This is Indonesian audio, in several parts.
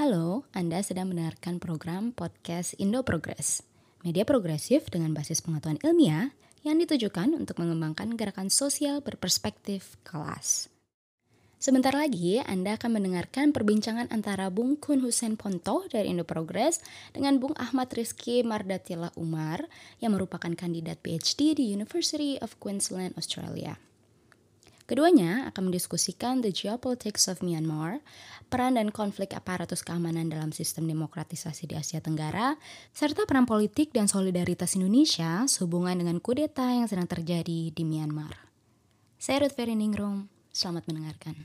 Halo, Anda sedang mendengarkan program podcast Indo Progress, media progresif dengan basis pengetahuan ilmiah yang ditujukan untuk mengembangkan gerakan sosial berperspektif kelas. Sebentar lagi Anda akan mendengarkan perbincangan antara Bung Kun Hussein Ponto dari Indo Progress dengan Bung Ahmad Rizky Mardatila Umar yang merupakan kandidat PhD di University of Queensland, Australia. Keduanya akan mendiskusikan the geopolitics of Myanmar, peran dan konflik aparatus keamanan dalam sistem demokratisasi di Asia Tenggara, serta peran politik dan solidaritas Indonesia sehubungan dengan kudeta yang sedang terjadi di Myanmar. Saya Ruth Feriningrum, selamat mendengarkan.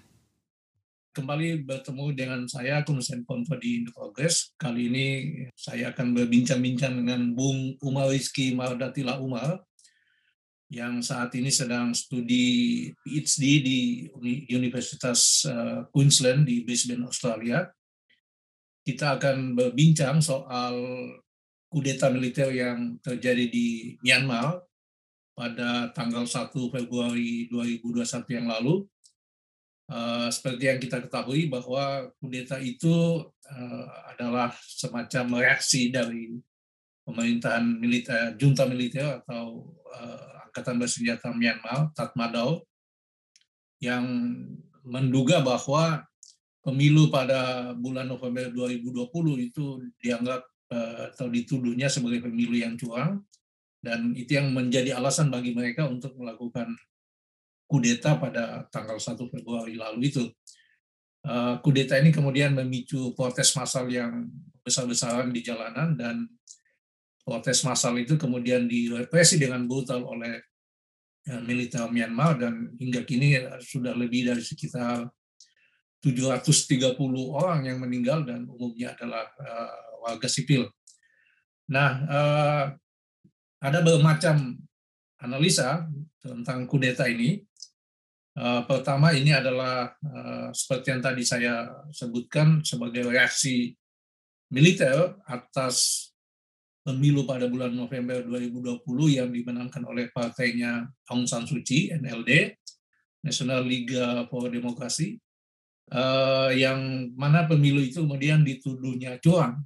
Kembali bertemu dengan saya, Kunusen Ponto di Progress. Kali ini saya akan berbincang-bincang dengan Bung Umar Rizky Mardatila Umar, yang saat ini sedang studi PhD di Universitas uh, Queensland di Brisbane, Australia. Kita akan berbincang soal kudeta militer yang terjadi di Myanmar pada tanggal 1 Februari 2021 yang lalu. Uh, seperti yang kita ketahui bahwa kudeta itu uh, adalah semacam reaksi dari pemerintahan militer, junta militer atau uh, Angkatan Bersenjata Myanmar, Tatmadaw, yang menduga bahwa pemilu pada bulan November 2020 itu dianggap eh, atau dituduhnya sebagai pemilu yang curang dan itu yang menjadi alasan bagi mereka untuk melakukan kudeta pada tanggal 1 Februari lalu itu. Eh, kudeta ini kemudian memicu protes massal yang besar-besaran di jalanan dan protes massal itu kemudian direpresi dengan brutal oleh ya, militer Myanmar dan hingga kini sudah lebih dari sekitar 730 orang yang meninggal dan umumnya adalah uh, warga sipil. Nah, uh, ada bermacam analisa tentang kudeta ini. Uh, pertama ini adalah uh, seperti yang tadi saya sebutkan sebagai reaksi militer atas pemilu pada bulan November 2020 yang dimenangkan oleh partainya Aung San Suu Kyi, NLD, National League for Democracy, uh, yang mana pemilu itu kemudian dituduhnya curang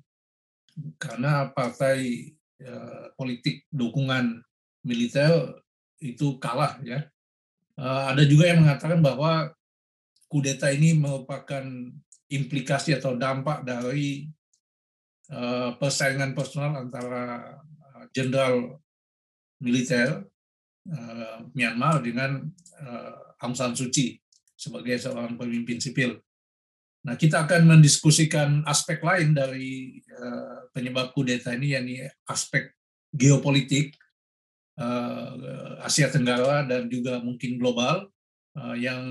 karena partai uh, politik dukungan militer itu kalah ya. Uh, ada juga yang mengatakan bahwa kudeta ini merupakan implikasi atau dampak dari Eh, persaingan personal antara eh, jenderal militer uh, Myanmar dengan Aung San Suu Kyi sebagai seorang pemimpin sipil. Nah, kita akan mendiskusikan aspek lain dari penyebab kudeta ini, yakni aspek geopolitik Asia Tenggara dan juga mungkin global, yang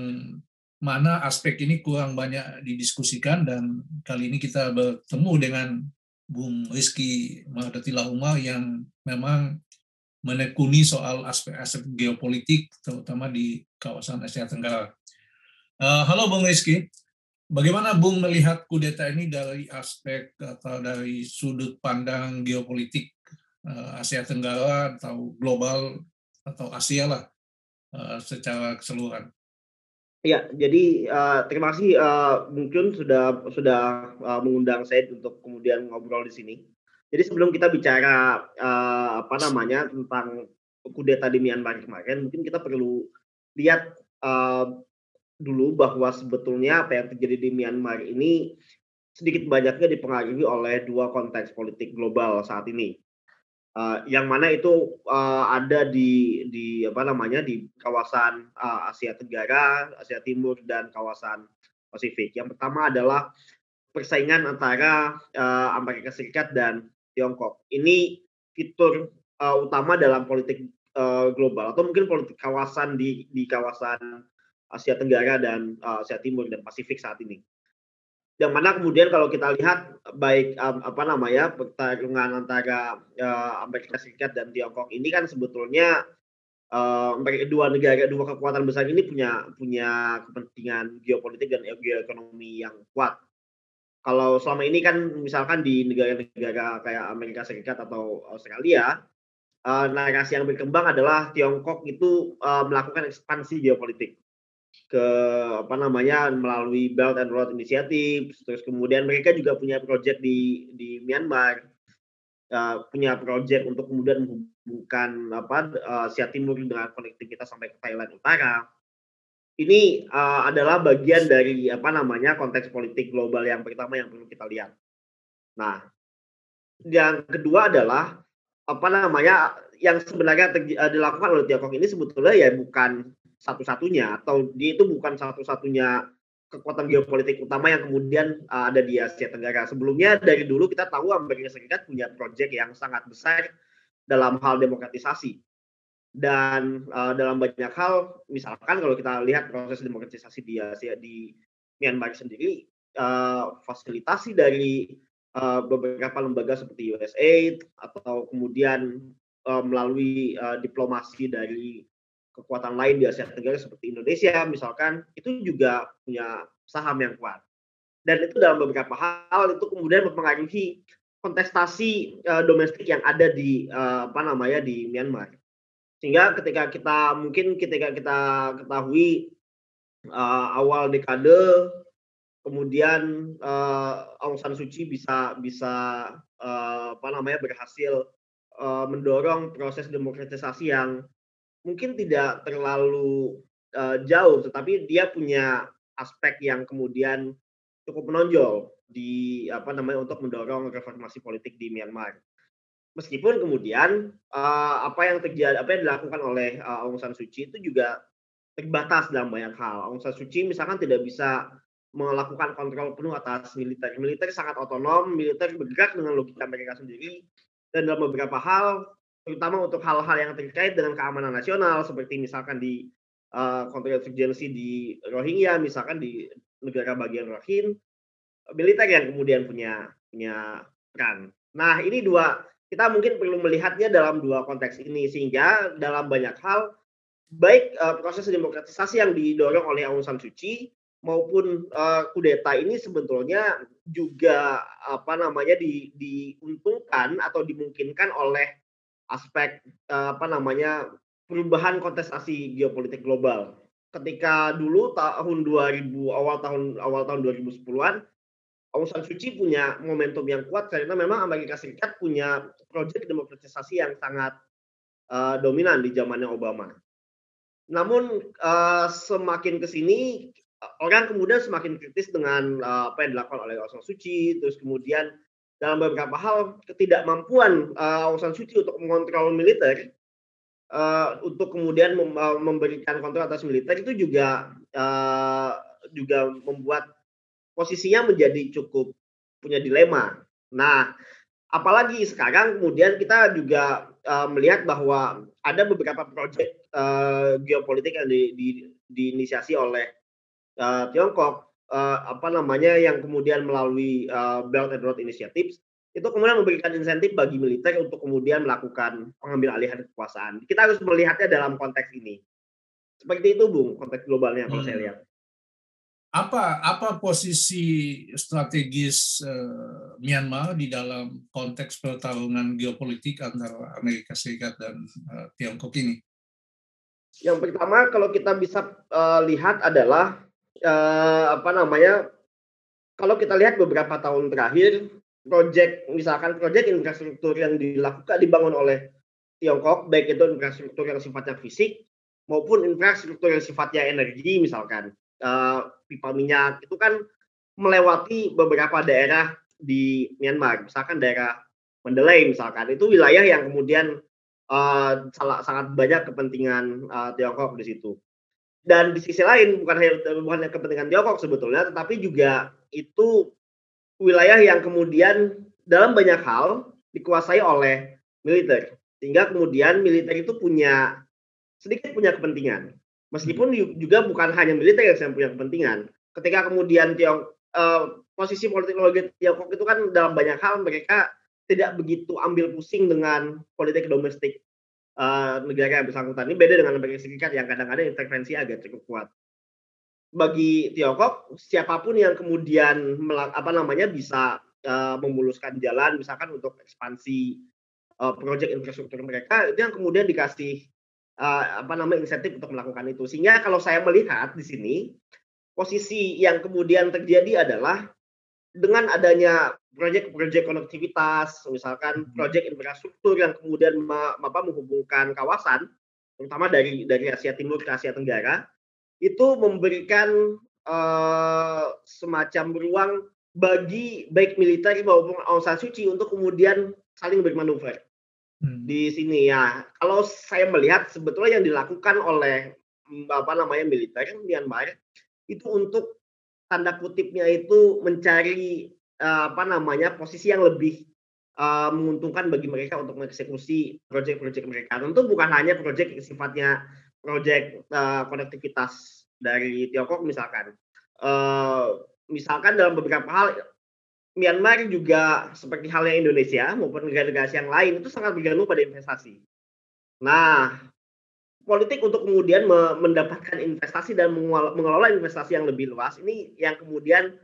mana aspek ini kurang banyak didiskusikan dan kali ini kita bertemu dengan Bung Rizky Mahadatila Umar yang memang menekuni soal aspek-aspek geopolitik, terutama di kawasan Asia Tenggara. Uh, halo Bung Rizky, bagaimana Bung melihat kudeta ini dari aspek atau dari sudut pandang geopolitik uh, Asia Tenggara atau global atau Asia lah uh, secara keseluruhan? Ya, jadi uh, terima kasih uh, sudah sudah uh, mengundang saya untuk kemudian ngobrol di sini. Jadi sebelum kita bicara uh, apa namanya tentang kudeta di Myanmar kemarin, mungkin kita perlu lihat uh, dulu bahwa sebetulnya apa yang terjadi di Myanmar ini sedikit banyaknya dipengaruhi oleh dua konteks politik global saat ini. Uh, yang mana itu uh, ada di di apa namanya di kawasan uh, Asia Tenggara, Asia Timur dan kawasan Pasifik. Yang pertama adalah persaingan antara uh, Amerika Serikat dan Tiongkok. Ini fitur uh, utama dalam politik uh, global atau mungkin politik kawasan di di kawasan Asia Tenggara dan uh, Asia Timur dan Pasifik saat ini yang mana kemudian kalau kita lihat baik um, apa namanya pertarungan antara uh, Amerika Serikat dan Tiongkok ini kan sebetulnya uh, dua negara dua kekuatan besar ini punya punya kepentingan geopolitik dan geoekonomi yang kuat. Kalau selama ini kan misalkan di negara-negara kayak Amerika Serikat atau Australia uh, narasi yang berkembang adalah Tiongkok itu uh, melakukan ekspansi geopolitik ke apa namanya melalui Belt and Road Initiative terus kemudian mereka juga punya proyek di di Myanmar. Uh, punya proyek untuk kemudian menghubungkan apa uh, Asia Timur dengan konektivitas sampai ke Thailand Utara. Ini uh, adalah bagian dari apa namanya konteks politik global yang pertama yang perlu kita lihat. Nah yang kedua adalah apa namanya yang sebenarnya dilakukan oleh Tiongkok ini sebetulnya ya bukan satu-satunya atau dia itu bukan satu-satunya kekuatan geopolitik utama yang kemudian uh, ada di Asia Tenggara. Sebelumnya dari dulu kita tahu Amerika Serikat punya proyek yang sangat besar dalam hal demokratisasi. Dan uh, dalam banyak hal, misalkan kalau kita lihat proses demokratisasi di Asia di Myanmar sendiri, uh, fasilitasi dari uh, beberapa lembaga seperti USAID atau kemudian uh, melalui uh, diplomasi dari kekuatan lain di Asia Tenggara seperti Indonesia misalkan itu juga punya saham yang kuat. Dan itu dalam beberapa hal itu kemudian mempengaruhi kontestasi uh, domestik yang ada di uh, apa namanya di Myanmar. Sehingga ketika kita mungkin ketika kita ketahui uh, awal dekade kemudian uh, Aung San Suu Kyi bisa bisa uh, apa namanya berhasil uh, mendorong proses demokratisasi yang mungkin tidak terlalu uh, jauh, tetapi dia punya aspek yang kemudian cukup menonjol di apa namanya untuk mendorong reformasi politik di Myanmar. Meskipun kemudian uh, apa yang terjadi, apa yang dilakukan oleh uh, Aung San Suu Kyi itu juga terbatas dalam banyak hal. Aung San Suu Kyi misalkan tidak bisa melakukan kontrol penuh atas militer. Militer sangat otonom, militer bergerak dengan logika mereka sendiri, dan dalam beberapa hal terutama untuk hal-hal yang terkait dengan keamanan nasional seperti misalkan di uh, konteks urgensi di Rohingya, misalkan di negara bagian Rohingya, militer yang kemudian punya punya peran. Nah, ini dua kita mungkin perlu melihatnya dalam dua konteks ini sehingga dalam banyak hal baik uh, proses demokratisasi yang didorong oleh Aung San Suu Kyi maupun uh, kudeta ini sebetulnya juga apa namanya di, diuntungkan atau dimungkinkan oleh aspek uh, apa namanya perubahan kontestasi geopolitik global. Ketika dulu tahun 2000 awal tahun awal tahun 2010-an Aung San Suu Kyi punya momentum yang kuat karena memang Amerika Serikat punya proyek demokratisasi yang sangat uh, dominan di zamannya Obama. Namun uh, semakin ke sini orang kemudian semakin kritis dengan uh, apa yang dilakukan oleh Aung San Suu terus kemudian dalam beberapa hal ketidakmampuan uh, Aung San Suu untuk mengontrol militer uh, untuk kemudian mem memberikan kontrol atas militer itu juga juga membuat posisinya menjadi cukup punya dilema. Nah, apalagi sekarang kemudian kita juga melihat bahwa ada beberapa proyek geopolitik yang di, di, diinisiasi oleh uh, Tiongkok uh, apa namanya yang kemudian melalui uh, Belt and Road Initiative itu kemudian memberikan insentif bagi militer untuk kemudian melakukan pengambil alihan kekuasaan. Kita harus melihatnya dalam konteks ini. Seperti itu, Bung, konteks globalnya kalau hmm. saya lihat. Apa apa posisi strategis uh, Myanmar di dalam konteks pertarungan geopolitik antara Amerika Serikat dan uh, Tiongkok ini? Yang pertama kalau kita bisa uh, lihat adalah uh, apa namanya kalau kita lihat beberapa tahun terakhir proyek misalkan proyek infrastruktur yang dilakukan dibangun oleh Tiongkok baik itu infrastruktur yang sifatnya fisik maupun infrastruktur yang sifatnya energi misalkan uh, pipa minyak itu kan melewati beberapa daerah di Myanmar. Misalkan daerah Mandalay misalkan. Itu wilayah yang kemudian uh, sangat banyak kepentingan uh, Tiongkok di situ dan di sisi lain bukan hanya bukan hanya kepentingan Tiongkok sebetulnya tetapi juga itu wilayah yang kemudian dalam banyak hal dikuasai oleh militer. Sehingga kemudian militer itu punya sedikit punya kepentingan. Meskipun juga bukan hanya militer yang punya kepentingan. Ketika kemudian Tiong uh, posisi politik Tiongkok itu kan dalam banyak hal mereka tidak begitu ambil pusing dengan politik domestik uh, negara yang bersangkutan. Ini beda dengan Amerika Serikat yang kadang-kadang intervensi agak cukup kuat. Bagi Tiongkok, siapa pun yang kemudian apa namanya bisa uh, memuluskan jalan, misalkan untuk ekspansi uh, proyek infrastruktur mereka, itu yang kemudian dikasih uh, apa namanya insentif untuk melakukan itu. Sehingga kalau saya melihat di sini posisi yang kemudian terjadi adalah dengan adanya proyek-proyek konektivitas, misalkan hmm. proyek infrastruktur yang kemudian apa, menghubungkan kawasan, terutama dari dari Asia Timur ke Asia Tenggara, itu memberikan uh, semacam ruang bagi baik militer maupun Aung San Suu Kyi untuk kemudian saling bermanuver hmm. di sini ya. Kalau saya melihat sebetulnya yang dilakukan oleh apa namanya militer Myanmar itu untuk tanda kutipnya itu mencari uh, apa namanya posisi yang lebih uh, menguntungkan bagi mereka untuk mengeksekusi proyek-proyek mereka. Tentu bukan hanya proyek sifatnya proyek uh, konektivitas dari Tiongkok misalkan. Uh, misalkan dalam beberapa hal Myanmar juga seperti halnya Indonesia maupun negara-negara yang lain itu sangat bergantung pada investasi. Nah, politik untuk kemudian mendapatkan investasi dan mengelola investasi yang lebih luas ini yang kemudian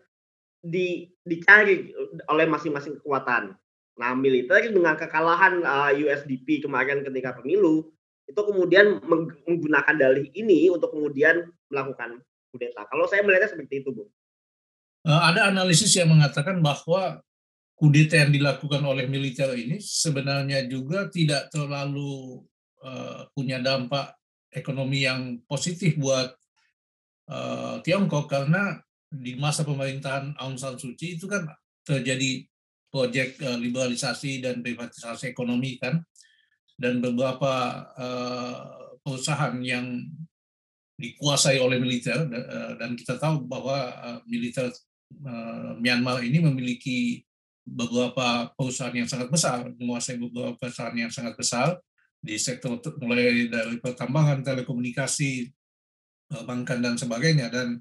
di, dicari oleh masing-masing kekuatan. Nah, militer dengan kekalahan uh, USDP kemarin ketika pemilu itu kemudian menggunakan dalih ini untuk kemudian melakukan kudeta. Kalau saya melihatnya seperti itu, Bu. Uh, ada analisis yang mengatakan bahwa kudeta yang dilakukan oleh militer ini sebenarnya juga tidak terlalu Eh, punya dampak ekonomi yang positif buat uh, Tiongkok. Karena di masa pemerintahan Aung San Suu Kyi itu kan terjadi proyek uh, liberalisasi dan privatisasi ekonomi kan. Dan beberapa uh, perusahaan yang dikuasai oleh militer dan kita tahu bahwa militer Myanmar ini memiliki beberapa perusahaan yang sangat besar menguasai beberapa perusahaan yang sangat besar di sektor mulai dari pertambangan, telekomunikasi, perbankan dan sebagainya. Dan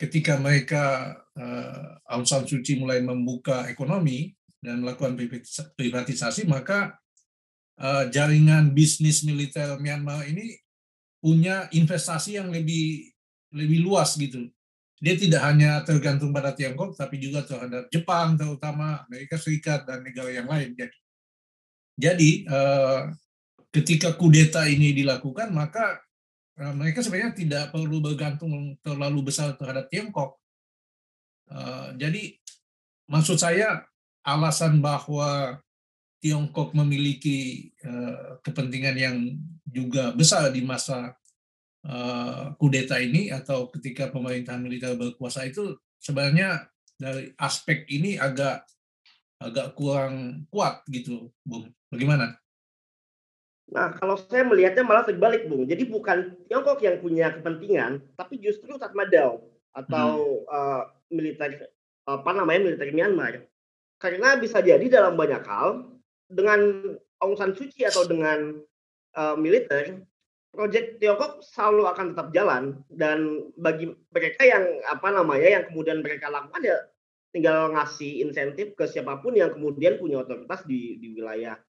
ketika mereka uh, Aung San Suu Kyi mulai membuka ekonomi dan melakukan privatisasi, maka uh, jaringan bisnis militer Myanmar ini punya investasi yang lebih lebih luas gitu. Dia tidak hanya tergantung pada Tiongkok, tapi juga terhadap Jepang, terutama Amerika Serikat dan negara yang lain. Jadi, jadi uh, ketika kudeta ini dilakukan maka uh, mereka sebenarnya tidak perlu bergantung terlalu besar terhadap Tiongkok. Uh, jadi maksud saya alasan bahwa Tiongkok memiliki uh, kepentingan yang juga besar di masa kudeta ini atau ketika pemerintahan militer berkuasa itu sebenarnya dari aspek ini agak agak kurang kuat gitu, Bung. Bagaimana? Nah, kalau saya melihatnya malah terbalik, Bung. Jadi bukan Tiongkok yang punya kepentingan, tapi justru Tatmadaw atau hmm. uh, militer apa namanya militer Myanmar. Karena bisa jadi dalam banyak hal dengan Aung San Suu Kyi atau dengan uh, militer, proyek Tiongkok selalu akan tetap jalan dan bagi mereka yang apa namanya yang kemudian mereka lakukan ya tinggal ngasih insentif ke siapa pun yang kemudian punya otoritas di di wilayah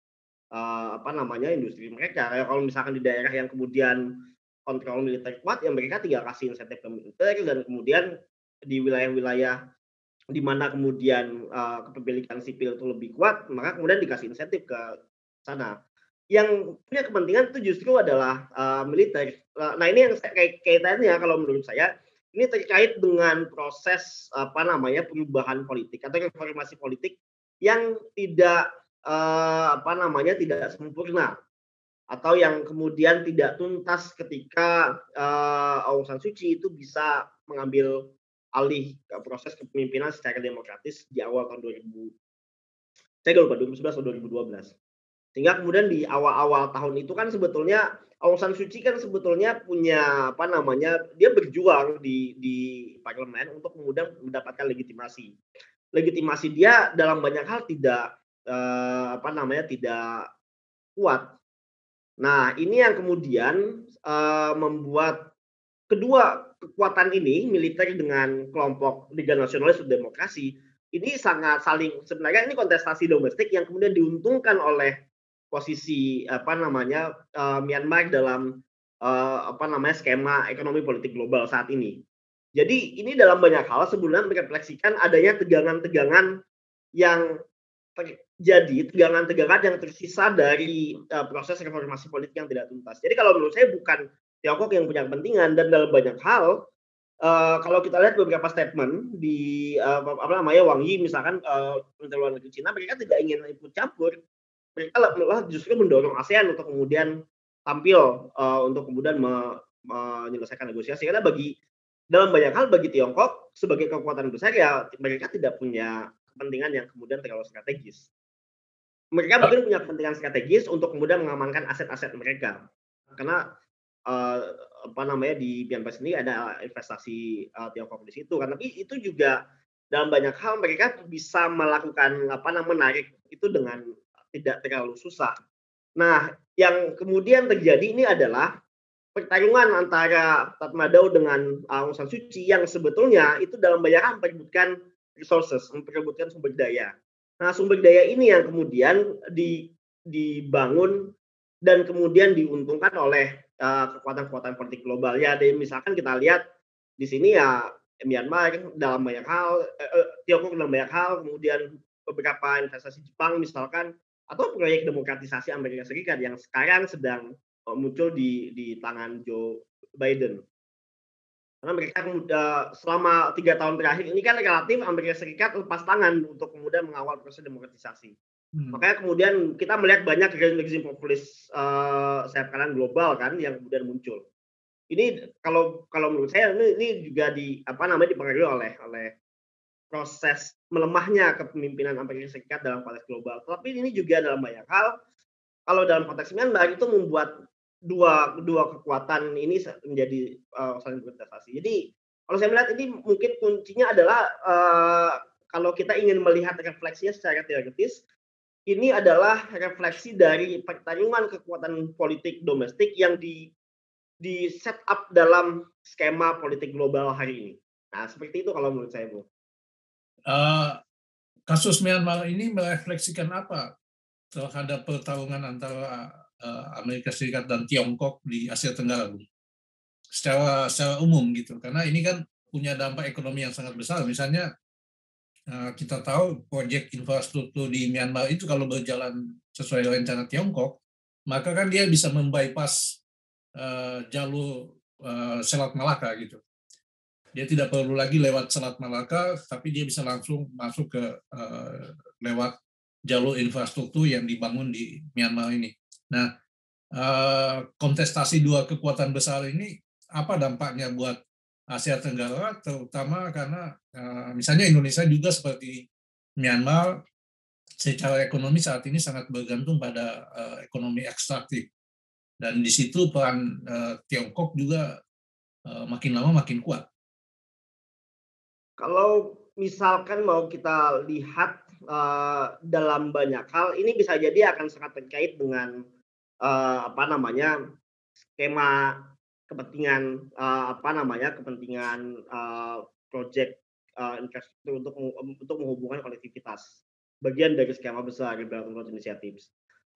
uh, apa namanya industri mereka. Kayak kalau misalkan di daerah yang kemudian kontrol militer kuat, ya mereka tinggal kasih insentif ke militer dan kemudian di wilayah-wilayah di mana kemudian uh, kepemilikan sipil itu lebih kuat, maka kemudian dikasih insentif ke sana. Yang punya kepentingan itu justru adalah uh, militer. Nah ini yang kayak kaitannya kalau menurut saya ini terkait dengan proses apa namanya perubahan politik atau reformasi politik yang tidak uh, apa namanya tidak sempurna. Atau yang kemudian tidak tuntas ketika uh, Aung San Suu Kyi itu bisa mengambil alih proses kepemimpinan secara demokratis di awal tahun 2000 saya lupa 2011 atau 2012 sehingga kemudian di awal-awal tahun itu kan sebetulnya Aung San Suu Kyi kan sebetulnya punya apa namanya dia berjuang di di parlemen untuk kemudian mendapatkan legitimasi. Legitimasi dia dalam banyak hal tidak eh, apa namanya tidak kuat. Nah ini yang kemudian eh, membuat kedua kekuatan ini militer dengan kelompok Liga Nasionalis untuk Demokrasi ini sangat saling sebenarnya ini kontestasi domestik yang kemudian diuntungkan oleh posisi apa namanya uh, Myanmar dalam uh, apa namanya skema ekonomi politik global saat ini. Jadi ini dalam banyak hal sebenarnya merefleksikan adanya tegangan-tegangan yang terjadi tegangan-tegangan yang tersisa dari uh, proses reformasi politik yang tidak tuntas. Jadi kalau menurut saya bukan Tiongkok yang punya kepentingan dan dalam banyak hal uh, kalau kita lihat beberapa statement di uh, apa namanya Wang Yi misalkan uh, Menteri Luar Negeri Cina mereka tidak ingin ikut campur mereka malah justru mendorong ASEAN untuk kemudian tampil uh, untuk kemudian me, menyelesaikan negosiasi karena bagi dalam banyak hal bagi Tiongkok sebagai kekuatan besar ya mereka tidak punya kepentingan yang kemudian terlalu strategis. Mereka mungkin punya kepentingan strategis untuk kemudian mengamankan aset-aset mereka. Karena uh, apa namanya di Myanmar sendiri ada investasi uh, Tiongkok di situ kan. Tapi itu juga dalam banyak hal mereka bisa melakukan apa namanya menarik itu dengan tidak terlalu susah. Nah, yang kemudian terjadi ini adalah pertarungan antara Tatmadaw dengan Aung San Suu Kyi yang sebetulnya itu dalam banyak hal memperebutkan resources, memperebutkan sumber daya. Nah, sumber daya ini yang kemudian di, dibangun dan kemudian diuntungkan oleh uh, kekuatan-kekuatan politik global. Ya, misalkan kita lihat di sini ya Myanmar dalam banyak hal, eh, eh, Tiongkok dalam banyak hal, kemudian beberapa investasi Jepang misalkan, atau proyek demokratisasi Amerika Serikat yang sekarang sedang muncul di di tangan Joe Biden. Karena mereka uh, selama tiga tahun terakhir ini kan relatif Amerika Serikat lepas tangan untuk kemudian mengawal proses demokratisasi. Hmm. Makanya kemudian kita melihat banyak rezim populis uh, saya katakan global kan yang kemudian muncul. Ini kalau kalau menurut saya ini, ini juga di apa namanya dipengaruhi oleh oleh proses melemahnya kepemimpinan Amerika Serikat dalam konteks global. Tapi ini juga dalam banyak hal kalau dalam konteks Myanmar itu membuat dua dua kekuatan ini menjadi uh, saling. Jadi kalau saya melihat ini mungkin kuncinya adalah uh, kalau kita ingin melihat refleksinya secara teoritis, ini adalah refleksi dari pertarungan kekuatan politik domestik yang di di set up dalam skema politik global hari ini. Nah, seperti itu kalau menurut saya, Bu. Uh, kasus Myanmar ini merefleksikan apa terhadap pertarungan antara Amerika Serikat dan Tiongkok di Asia Tenggara, Bu. Secara secara umum gitu. Karena ini kan punya dampak ekonomi yang sangat besar. Misalnya uh, kita tahu proyek infrastruktur di Myanmar itu kalau berjalan sesuai rencana Tiongkok, maka kan dia bisa membypass uh, jalur Selat Malaka gitu. Dia tidak perlu lagi lewat Selat Malaka, tapi dia bisa langsung masuk ke lewat jalur infrastruktur yang dibangun di Myanmar ini. Nah, eh, kontestasi dua kekuatan besar ini apa dampaknya buat Asia Tenggara, terutama karena eh, misalnya Indonesia juga seperti Myanmar secara ekonomi saat ini sangat bergantung pada eh, ekonomi ekstraktif dan di situ peran Tiongkok juga makin lama makin kuat. Kalau misalkan mau kita lihat dalam banyak hal, ini bisa jadi akan sangat terkait dengan uh, apa namanya skema kepentingan uh, apa namanya kepentingan uh, project uh, infrastruktur untuk untuk menghubungkan kolektivitas bagian dari skema besar Belt and Road.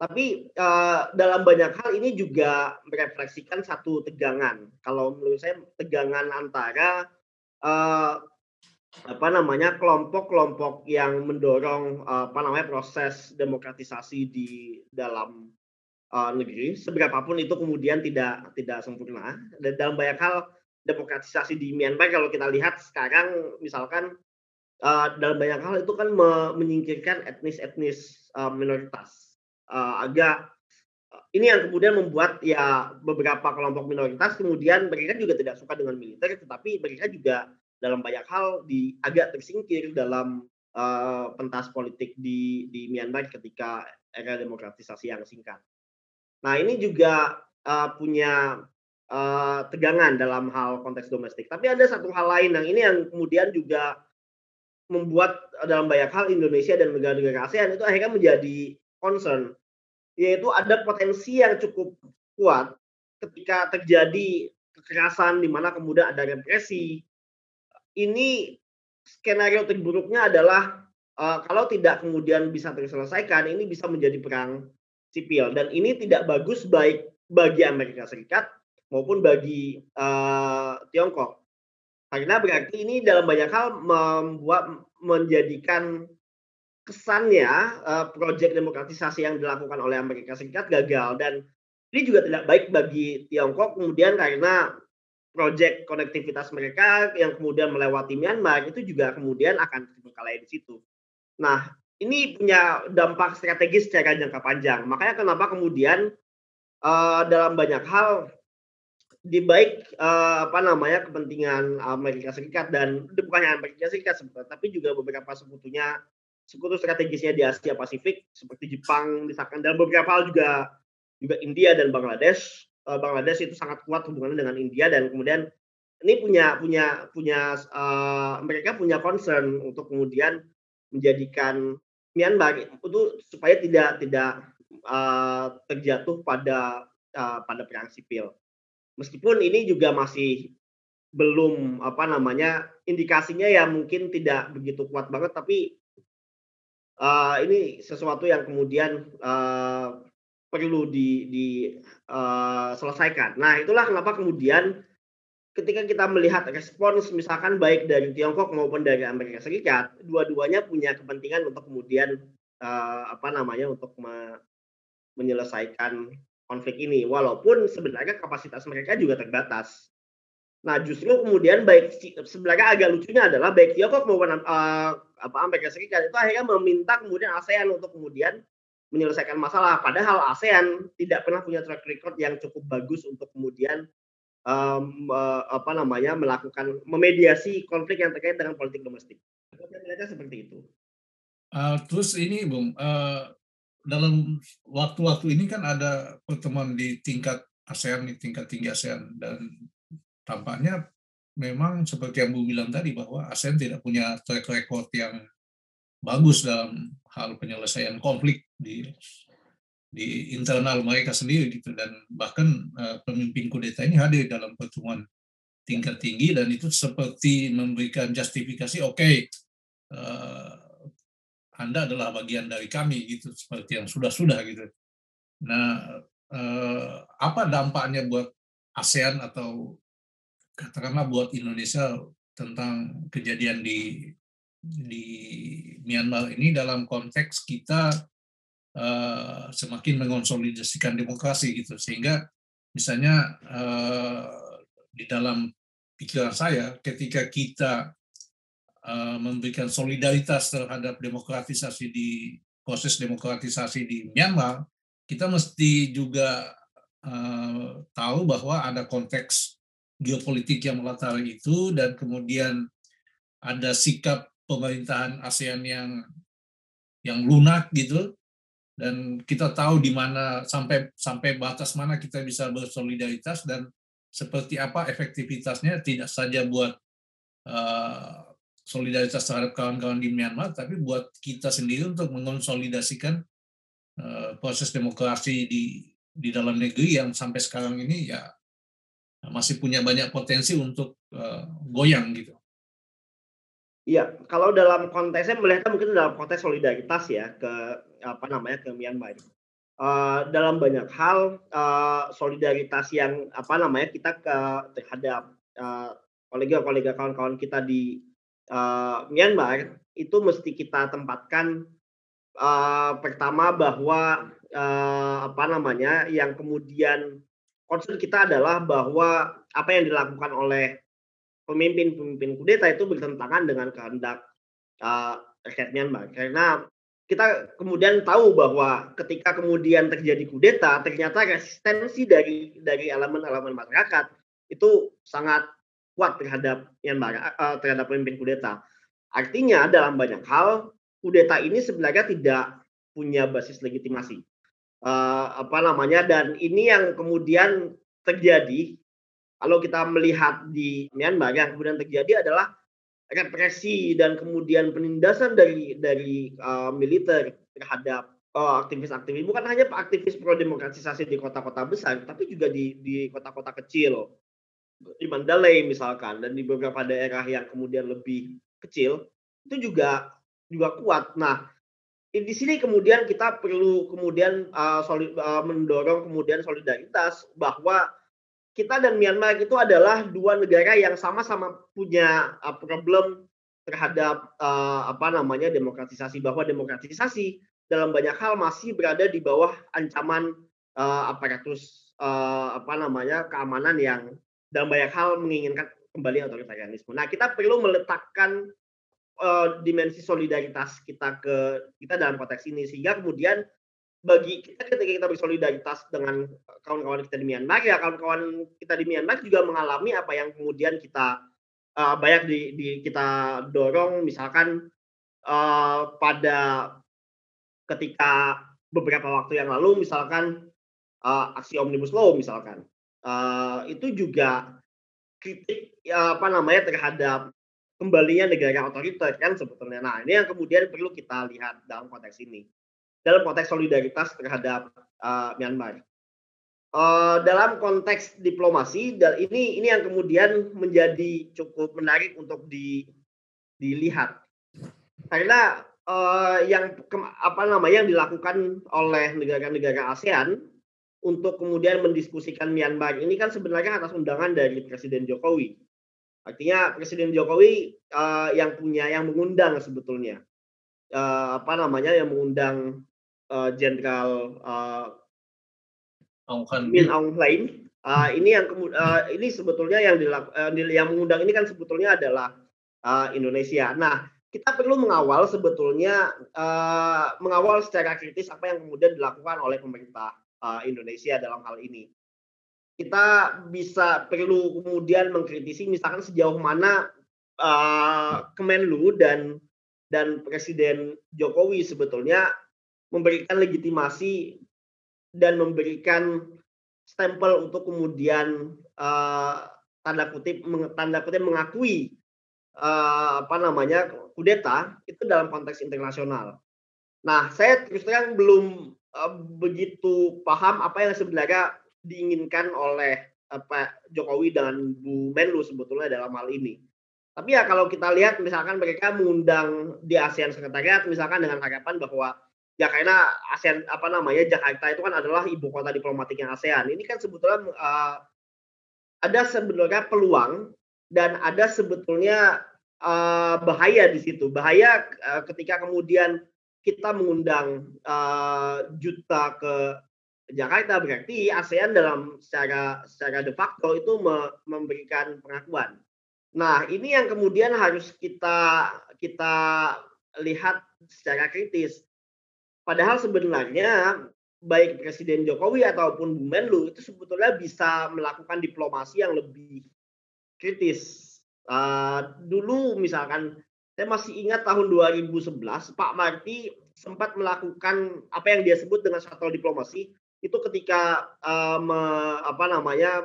Tapi uh, dalam banyak hal ini juga merefleksikan satu tegangan. Kalau menurut saya tegangan antara uh, apa namanya kelompok-kelompok yang mendorong apa namanya proses demokratisasi di dalam uh, negeri, seberapapun itu kemudian tidak tidak sempurna. Dan dalam banyak hal demokratisasi di Myanmar kalau kita lihat sekarang misalkan uh, dalam banyak hal itu kan me menyingkirkan etnis-etnis uh, minoritas. Uh, agak ini yang kemudian membuat ya beberapa kelompok minoritas kemudian mereka juga tidak suka dengan militer, tetapi mereka juga dalam banyak hal di agak tersingkir dalam uh, pentas politik di di Myanmar ketika era demokratisasi yang singkat. Nah ini juga uh, punya uh, tegangan dalam hal konteks domestik. Tapi ada satu hal lain yang ini yang kemudian juga membuat dalam banyak hal Indonesia dan negara-negara ASEAN itu akhirnya menjadi concern, yaitu ada potensi yang cukup kuat ketika terjadi kekerasan di mana kemudian ada represi. Ini skenario terburuknya adalah uh, kalau tidak kemudian bisa terselesaikan, ini bisa menjadi perang sipil. Dan ini tidak bagus baik bagi Amerika Serikat maupun bagi uh, Tiongkok. Karena berarti ini dalam banyak hal membuat menjadikan kesannya uh, proyek demokratisasi yang dilakukan oleh Amerika Serikat gagal. Dan ini juga tidak baik bagi Tiongkok kemudian karena proyek konektivitas mereka yang kemudian melewati Myanmar itu juga kemudian akan terbengkalai di situ. Nah, ini punya dampak strategis secara jangka panjang. Makanya kenapa kemudian uh, dalam banyak hal di baik uh, apa namanya kepentingan Amerika Serikat dan bukannya Amerika Serikat sebetulnya, tapi juga beberapa sekutunya sekutu strategisnya di Asia Pasifik seperti Jepang misalkan dan beberapa hal juga juga India dan Bangladesh uh, Bangladesh itu sangat kuat hubungannya dengan India dan kemudian ini punya punya punya uh, mereka punya concern untuk kemudian menjadikan Myanmar itu supaya tidak tidak uh, terjatuh pada uh, pada perang sipil. Meskipun ini juga masih belum apa namanya indikasinya ya mungkin tidak begitu kuat banget tapi uh, ini sesuatu yang kemudian uh, perlu di, di uh. Nah, itulah kenapa kemudian ketika kita melihat respons misalkan baik dari Tiongkok maupun dari Amerika Serikat, dua-duanya punya kepentingan untuk kemudian uh, apa namanya untuk me menyelesaikan konflik ini, walaupun sebenarnya kapasitas mereka juga terbatas. Nah, justru kemudian baik sebenarnya agak lucunya adalah baik Tiongkok maupun uh, apa Amerika Serikat itu akhirnya meminta kemudian ASEAN untuk kemudian menyelesaikan masalah. Padahal ASEAN tidak pernah punya track record yang cukup bagus untuk kemudian um, uh, apa namanya melakukan memediasi konflik yang terkait dengan politik domestik. Saya melihatnya seperti itu. Uh, terus ini, Bung, uh, dalam waktu-waktu ini kan ada pertemuan di tingkat ASEAN, di tingkat tinggi ASEAN, dan tampaknya memang seperti yang Bu bilang tadi bahwa ASEAN tidak punya track record yang bagus dalam hal penyelesaian konflik di di internal mereka sendiri gitu dan bahkan uh, pemimpin kudeta ini hadir dalam pertemuan tingkat tinggi dan itu seperti memberikan justifikasi oke okay, uh, anda adalah bagian dari kami gitu seperti yang sudah-sudah gitu. Nah, uh, apa dampaknya buat ASEAN atau katakanlah buat Indonesia tentang kejadian di di Myanmar ini dalam konteks kita uh, semakin mengonsolidasikan demokrasi gitu. Sehingga misalnya uh, di dalam pikiran saya ketika kita uh, memberikan solidaritas terhadap demokratisasi di proses demokratisasi di Myanmar kita mesti juga tahu bahwa ada konteks geopolitik yang melatari itu dan kemudian ada sikap pemerintahan ASEAN yang yang lunak gitu dan kita tahu di mana sampai sampai batas mana kita bisa bersolidaritas dan seperti apa efektivitasnya tidak saja buat uh, solidaritas terhadap kawan-kawan di Myanmar tapi buat kita sendiri untuk mengonsolidasikan uh, proses demokrasi di di dalam negeri yang sampai sekarang ini ya masih punya banyak potensi untuk uh, goyang gitu. Iya, kalau dalam konteksnya melihatnya mungkin dalam konteks solidaritas ya ke apa namanya ke Myanmar. Uh, dalam banyak hal uh, solidaritas yang apa namanya kita ke terhadap uh, kolega-kolega kawan-kawan kita di uh, Myanmar itu mesti kita tempatkan uh, pertama bahwa uh, apa namanya yang kemudian concern kita adalah bahwa apa yang dilakukan oleh pemimpin-pemimpin kudeta itu bertentangan dengan kehendak uh, rakyat Myanmar. Karena kita kemudian tahu bahwa ketika kemudian terjadi kudeta, ternyata resistensi dari dari elemen-elemen masyarakat itu sangat kuat terhadap Myanmar, uh, terhadap pemimpin kudeta. Artinya dalam banyak hal kudeta ini sebenarnya tidak punya basis legitimasi. Uh, apa namanya dan ini yang kemudian terjadi kalau kita melihat di Myanmar yang kemudian terjadi adalah represi dan kemudian penindasan dari dari uh, militer terhadap uh, aktivis-aktivis bukan hanya aktivis pro demokratisasi di kota-kota besar tapi juga di di kota-kota kecil di Mandalay misalkan dan di beberapa daerah yang kemudian lebih kecil itu juga juga kuat. Nah, di sini kemudian kita perlu kemudian uh, solid, uh, mendorong kemudian solidaritas bahwa kita dan Myanmar itu adalah dua negara yang sama-sama punya uh, problem terhadap uh, apa namanya demokratisasi bahwa demokratisasi dalam banyak hal masih berada di bawah ancaman uh, aparatus uh, apa namanya keamanan yang dalam banyak hal menginginkan kembali otoritarianisme. Nah, kita perlu meletakkan uh, dimensi solidaritas kita ke kita dalam konteks ini sehingga kemudian bagi kita ketika kita bersolidaritas dengan kawan-kawan kita di Myanmar ya kawan-kawan kita di Myanmar juga mengalami apa yang kemudian kita uh, banyak di, di kita dorong. Misalkan uh, pada ketika beberapa waktu yang lalu misalkan uh, aksi omnibus law misalkan. Uh, itu juga kritik ya, apa namanya terhadap kembalinya negara otoriter kan sebetulnya. Nah ini yang kemudian perlu kita lihat dalam konteks ini dalam konteks solidaritas terhadap uh, Myanmar. Uh, dalam konteks diplomasi dan ini ini yang kemudian menjadi cukup menarik untuk di, dilihat karena uh, yang apa namanya yang dilakukan oleh negara-negara ASEAN untuk kemudian mendiskusikan Myanmar ini kan sebenarnya atas undangan dari Presiden Jokowi. Artinya Presiden Jokowi uh, yang punya yang mengundang sebetulnya uh, apa namanya yang mengundang Jenderal uh, Min Aung Hlaing. Uh, ini yang uh, ini sebetulnya yang dilak, uh, yang mengundang ini kan sebetulnya adalah uh, Indonesia. Nah, kita perlu mengawal sebetulnya uh, mengawal secara kritis apa yang kemudian dilakukan oleh pemerintah uh, Indonesia dalam hal ini. Kita bisa perlu kemudian mengkritisi misalkan sejauh mana uh, Kemenlu dan dan Presiden Jokowi sebetulnya memberikan legitimasi dan memberikan stempel untuk kemudian uh, tanda kutip tanda kutip mengakui uh, apa namanya kudeta itu dalam konteks internasional. Nah, saya terus terang belum uh, begitu paham apa yang sebenarnya diinginkan oleh apa Jokowi dan Bu Menlu sebetulnya dalam hal ini. Tapi ya kalau kita lihat misalkan mereka mengundang di ASEAN Sekretariat misalkan dengan harapan bahwa ya karena ASEAN apa namanya Jakarta itu kan adalah ibu kota diplomatiknya ASEAN. Ini kan sebetulnya uh, ada sebenarnya peluang dan ada sebetulnya uh, bahaya di situ. Bahaya uh, ketika kemudian kita mengundang uh, juta ke Jakarta berarti ASEAN dalam secara secara de facto itu me, memberikan pengakuan. Nah, ini yang kemudian harus kita kita lihat secara kritis Padahal sebenarnya baik Presiden Jokowi ataupun Bu Menlu itu sebetulnya bisa melakukan diplomasi yang lebih kritis. Uh, dulu misalkan saya masih ingat tahun 2011 Pak Marti sempat melakukan apa yang dia sebut dengan shuttle diplomasi itu ketika uh, me, apa namanya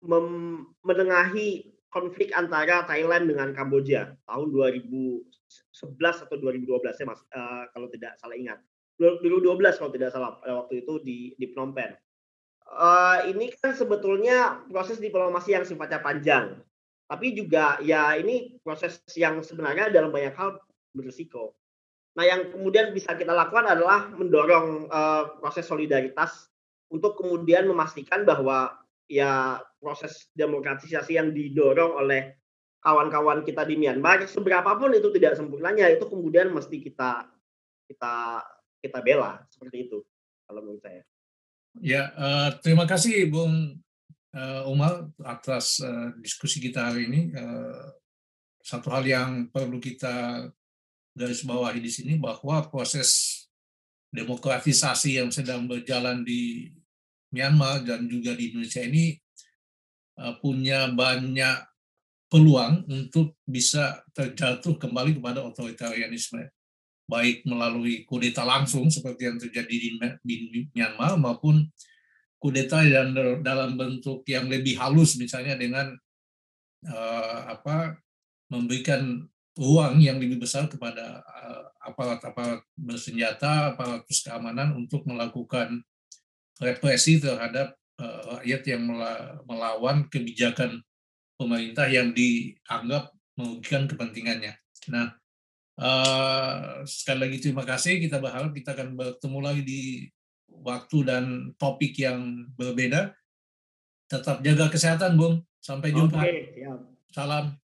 mem, menengahi konflik antara Thailand dengan Kamboja tahun 2011 atau 2012 saya mas, uh, kalau tidak salah ingat. 2012 kalau tidak salah pada waktu itu di di Phnom Penh. Uh, ini kan sebetulnya proses diplomasi yang sifatnya panjang, tapi juga ya ini proses yang sebenarnya dalam banyak hal berisiko. Nah, yang kemudian bisa kita lakukan adalah mendorong uh, proses solidaritas untuk kemudian memastikan bahwa ya proses demokratisasi yang didorong oleh kawan-kawan kita di Myanmar, seberapapun itu tidak sempurnanya, itu kemudian mesti kita kita kita bela seperti itu kalau menurut saya. Ya, uh, terima kasih Bung uh, Umar atas uh, diskusi kita hari ini. Uh, satu hal yang perlu kita garis bawahi di sini bahwa proses demokratisasi yang sedang berjalan di Myanmar dan juga di Indonesia ini punya banyak peluang untuk bisa terjatuh kembali kepada otoritarianisme baik melalui kudeta langsung seperti yang terjadi di, Myanmar maupun kudeta yang dalam bentuk yang lebih halus misalnya dengan uh, apa memberikan uang yang lebih besar kepada uh, aparat-aparat bersenjata, aparatus keamanan untuk melakukan represi terhadap uh, rakyat yang melawan kebijakan pemerintah yang dianggap merugikan kepentingannya. Nah, Uh, sekali lagi terima kasih. Kita berharap kita akan bertemu lagi di waktu dan topik yang berbeda. Tetap jaga kesehatan, Bung. Sampai jumpa. Okay, ya. Salam.